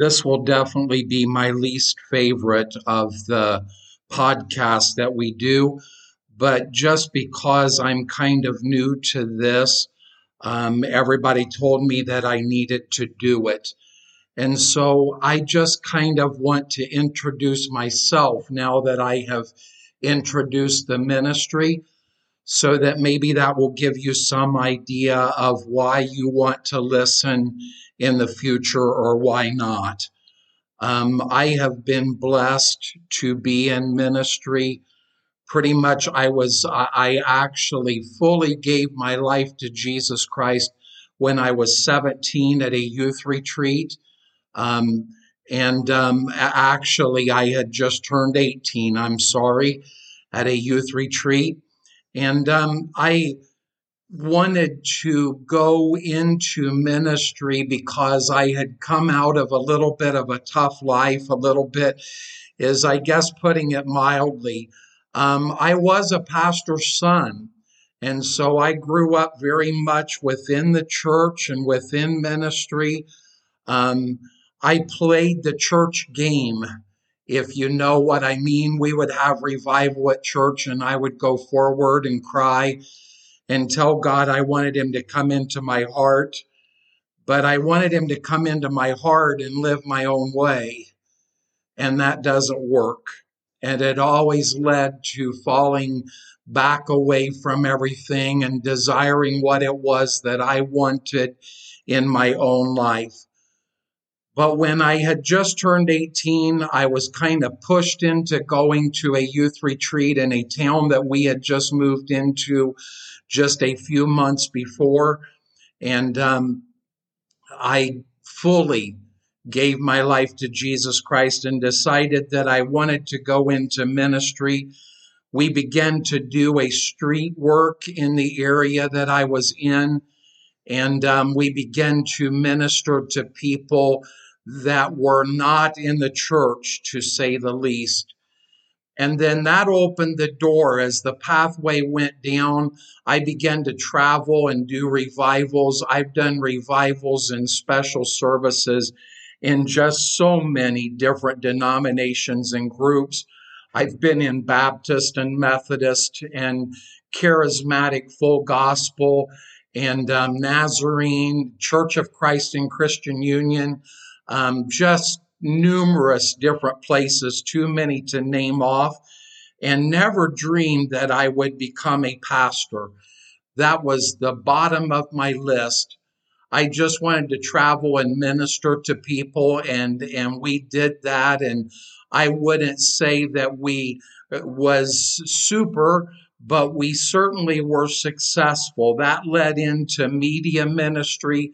this will definitely be my least favorite of the podcasts that we do. But just because I'm kind of new to this, um, everybody told me that I needed to do it. And so I just kind of want to introduce myself now that I have introduced the ministry so that maybe that will give you some idea of why you want to listen in the future or why not. Um, I have been blessed to be in ministry. Pretty much, I was, I actually fully gave my life to Jesus Christ when I was 17 at a youth retreat. Um, and um, actually, I had just turned 18, I'm sorry, at a youth retreat. And um, I wanted to go into ministry because I had come out of a little bit of a tough life, a little bit is, I guess, putting it mildly. Um, I was a pastor's son. And so I grew up very much within the church and within ministry. Um, I played the church game. If you know what I mean, we would have revival at church and I would go forward and cry and tell God I wanted him to come into my heart, but I wanted him to come into my heart and live my own way. And that doesn't work. And it always led to falling back away from everything and desiring what it was that I wanted in my own life. But when I had just turned 18, I was kind of pushed into going to a youth retreat in a town that we had just moved into just a few months before. And um, I fully gave my life to Jesus Christ and decided that I wanted to go into ministry. We began to do a street work in the area that I was in, and um, we began to minister to people that were not in the church, to say the least. And then that opened the door as the pathway went down. I began to travel and do revivals. I've done revivals and special services in just so many different denominations and groups. I've been in Baptist and Methodist and charismatic full gospel and um, Nazarene, Church of Christ and Christian Union, um, just numerous different places, too many to name off, and never dreamed that I would become a pastor. That was the bottom of my list. I just wanted to travel and minister to people, and and we did that. And I wouldn't say that we uh, was super, but we certainly were successful. That led into media ministry.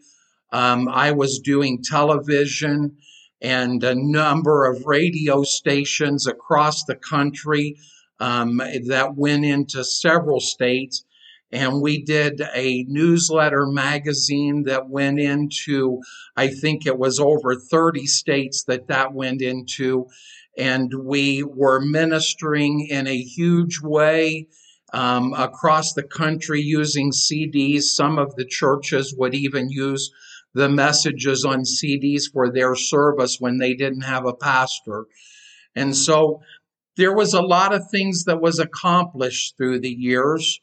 Um, I was doing television and a number of radio stations across the country um, that went into several states. And we did a newsletter magazine that went into, I think it was over 30 states that that went into. And we were ministering in a huge way um, across the country using CDs. Some of the churches would even use the messages on CDs for their service when they didn't have a pastor. And so there was a lot of things that was accomplished through the years.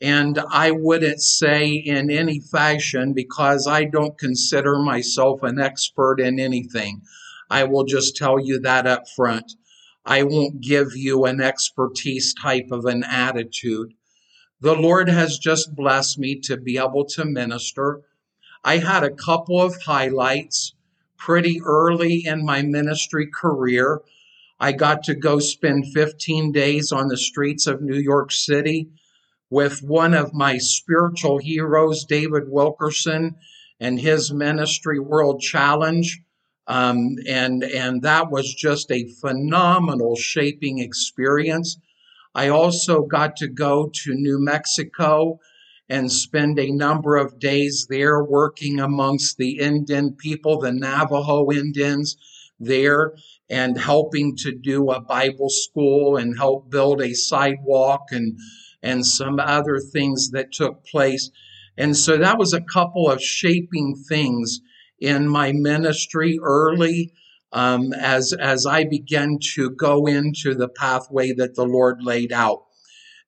And I wouldn't say in any fashion because I don't consider myself an expert in anything. I will just tell you that up front. I won't give you an expertise type of an attitude. The Lord has just blessed me to be able to minister. I had a couple of highlights pretty early in my ministry career. I got to go spend 15 days on the streets of New York City with one of my spiritual heroes, David Wilkerson, and his ministry World Challenge. Um, and, and that was just a phenomenal shaping experience. I also got to go to New Mexico and spend a number of days there working amongst the Indian people, the Navajo Indians there, and helping to do a Bible school and help build a sidewalk and and some other things that took place. And so that was a couple of shaping things in my ministry early um, as as I began to go into the pathway that the Lord laid out.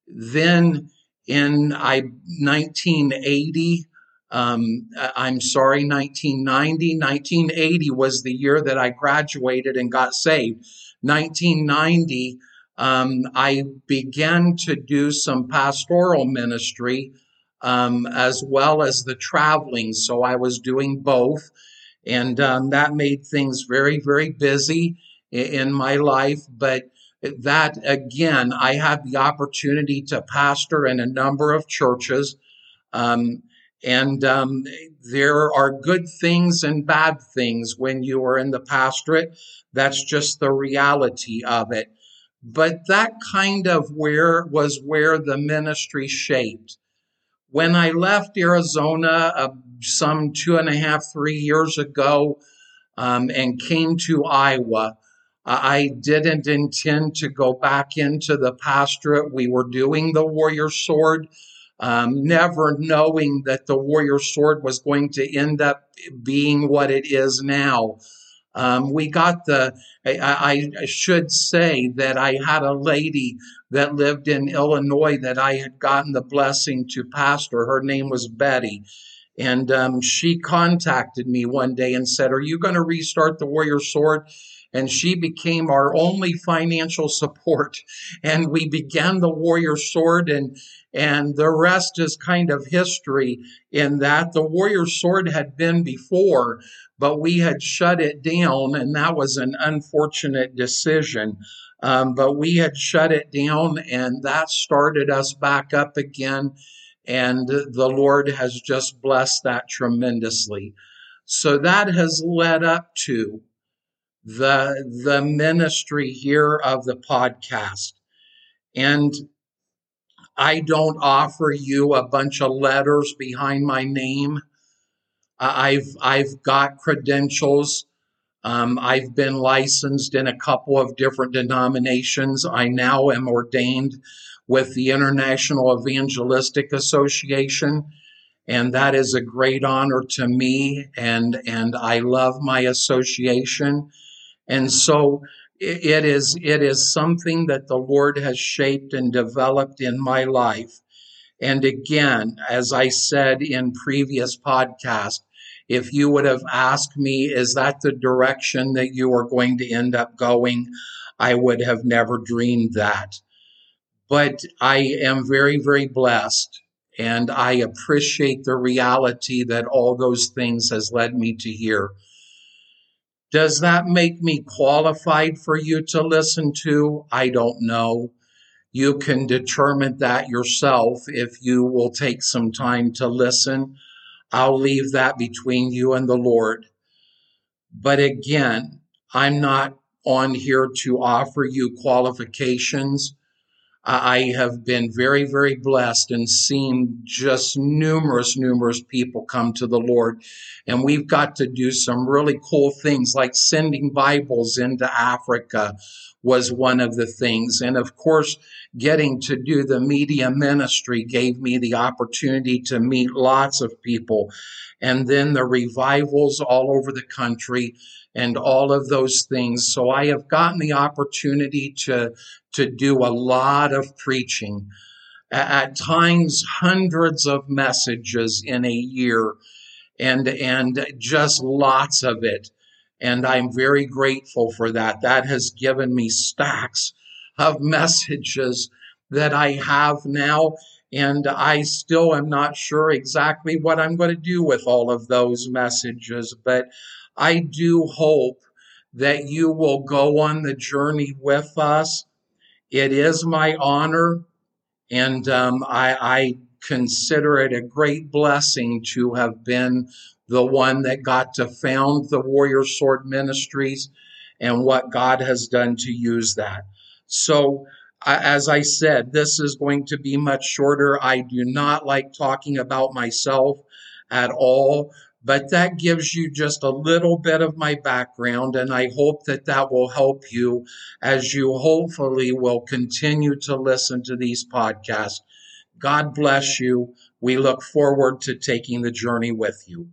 Then in I 1980, um, I'm sorry, 1990, 1980 was the year that I graduated and got saved. 1990, um, I began to do some pastoral ministry um, as well as the traveling. So I was doing both. And um, that made things very, very busy in my life. But that again, I had the opportunity to pastor in a number of churches. Um, and um, there are good things and bad things when you are in the pastorate. That's just the reality of it. But that kind of where was where the ministry shaped. When I left Arizona uh, some two and a half, three years ago um, and came to Iowa, I didn't intend to go back into the pastorate. We were doing the warrior sword, um, never knowing that the warrior sword was going to end up being what it is now. Um, we got the, I, I, should say that I had a lady that lived in Illinois that I had gotten the blessing to pastor. Her name was Betty. And um, she contacted me one day and said, Are you going to restart the Warrior Sword? And she became our only financial support. And we began the warrior sword and and the rest is kind of history in that the warrior sword had been before, but we had shut it down, and that was an unfortunate decision. Um, but we had shut it down, and that started us back up again. And the Lord has just blessed that tremendously. So that has led up to the the ministry here of the podcast. And i don't offer you a bunch of letters behind my name. I've i've got credentials. Um, i've been licensed in a couple of different denominations. I now am ordained with the international evangelistic association and that is a great honor to me and and i love my association and so it is it is something that the Lord has shaped and developed in my life. And again, as I said in previous podcast, if you would have asked me, is that the direction that you are going to end up going? I would have never dreamed that. But I am very, very blessed and I appreciate the reality that all those things has led me to here. Does that make me qualified for you to listen to? I don't know. You can determine that yourself if you will take some time to listen. I'll leave that between you and the Lord. But again, I'm not on here to offer you qualifications. I have been very, very blessed and seen just numerous, numerous people come to the Lord. And we've got to do some really cool things like sending Bibles into Africa was one of the things. And of course, getting to do the media ministry gave me the opportunity to meet lots of people. And then the revivals all over the country and all of those things. So I have gotten the opportunity to, to do a lot of preaching. At times, hundreds of messages in a year and, and just lots of it. And I'm very grateful for that. That has given me stacks of messages that I have now. And I still am not sure exactly what I'm going to do with all of those messages, but I do hope that you will go on the journey with us. It is my honor, and um, I, I consider it a great blessing to have been the one that got to found the Warrior Sword Ministries and what God has done to use that. So, as I said, this is going to be much shorter. I do not like talking about myself at all but that gives you just a little bit of my background and i hope that that will help you as you hopefully will continue to listen to these podcasts. God bless you. We look forward to taking the journey with you